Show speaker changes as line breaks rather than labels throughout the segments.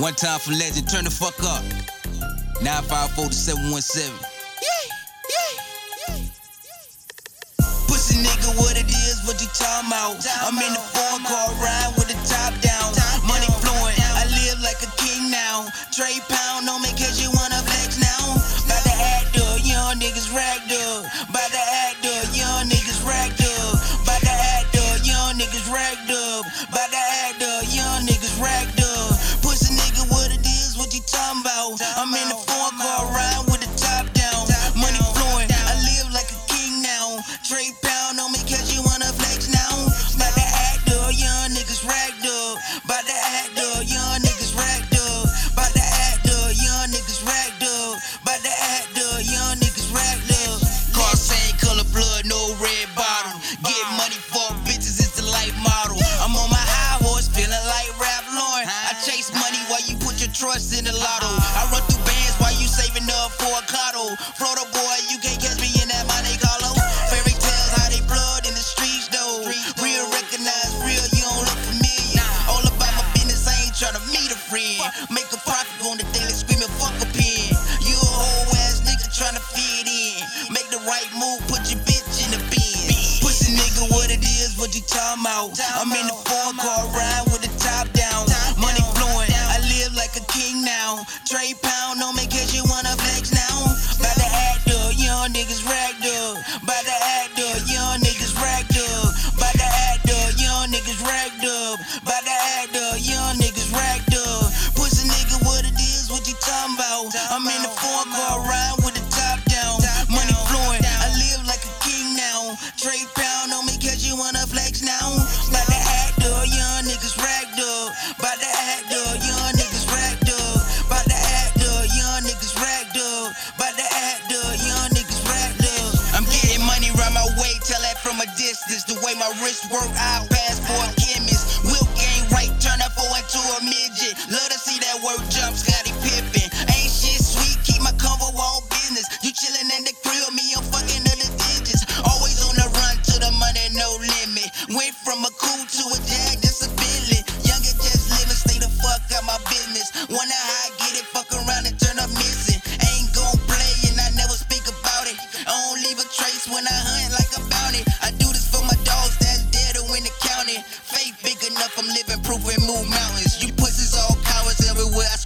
One time for legend, turn the fuck up. 954 to 717. Pussy nigga, what it is, what you talking about? I'm in the foreign car ride with the top down. Money flowing, I live like a king now. Trade red bottom. Get money for bitches, it's the light model. I'm on my high horse, feeling like Ralph Lauren. I chase money while you put your trust in the lotto. I run through bands while you saving up for a cotto. Florida boy, you can't catch me in that Monte Carlo. Fairy tales, how they blood in the streets though. Real recognize real, you don't look familiar. All about my business, I ain't tryna meet a friend. Make you talking? I'm in the foreign car ride with the top down. Money flowing, I live like a king now. Trade pound on me cause you wanna flex now. By the act up, young niggas racked up. By the act up, young niggas racked up. By the act up, young niggas racked up. By the act up, young niggas my wrist work, I pass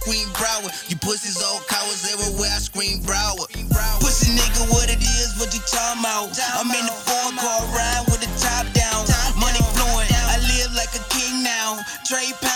scream Broward. You pussies all cowards everywhere I scream Broward. Pussy nigga, what it is, what you talking about? I'm in the foreign car ride with the top down. Money flowing, I live like a king now. Trade pound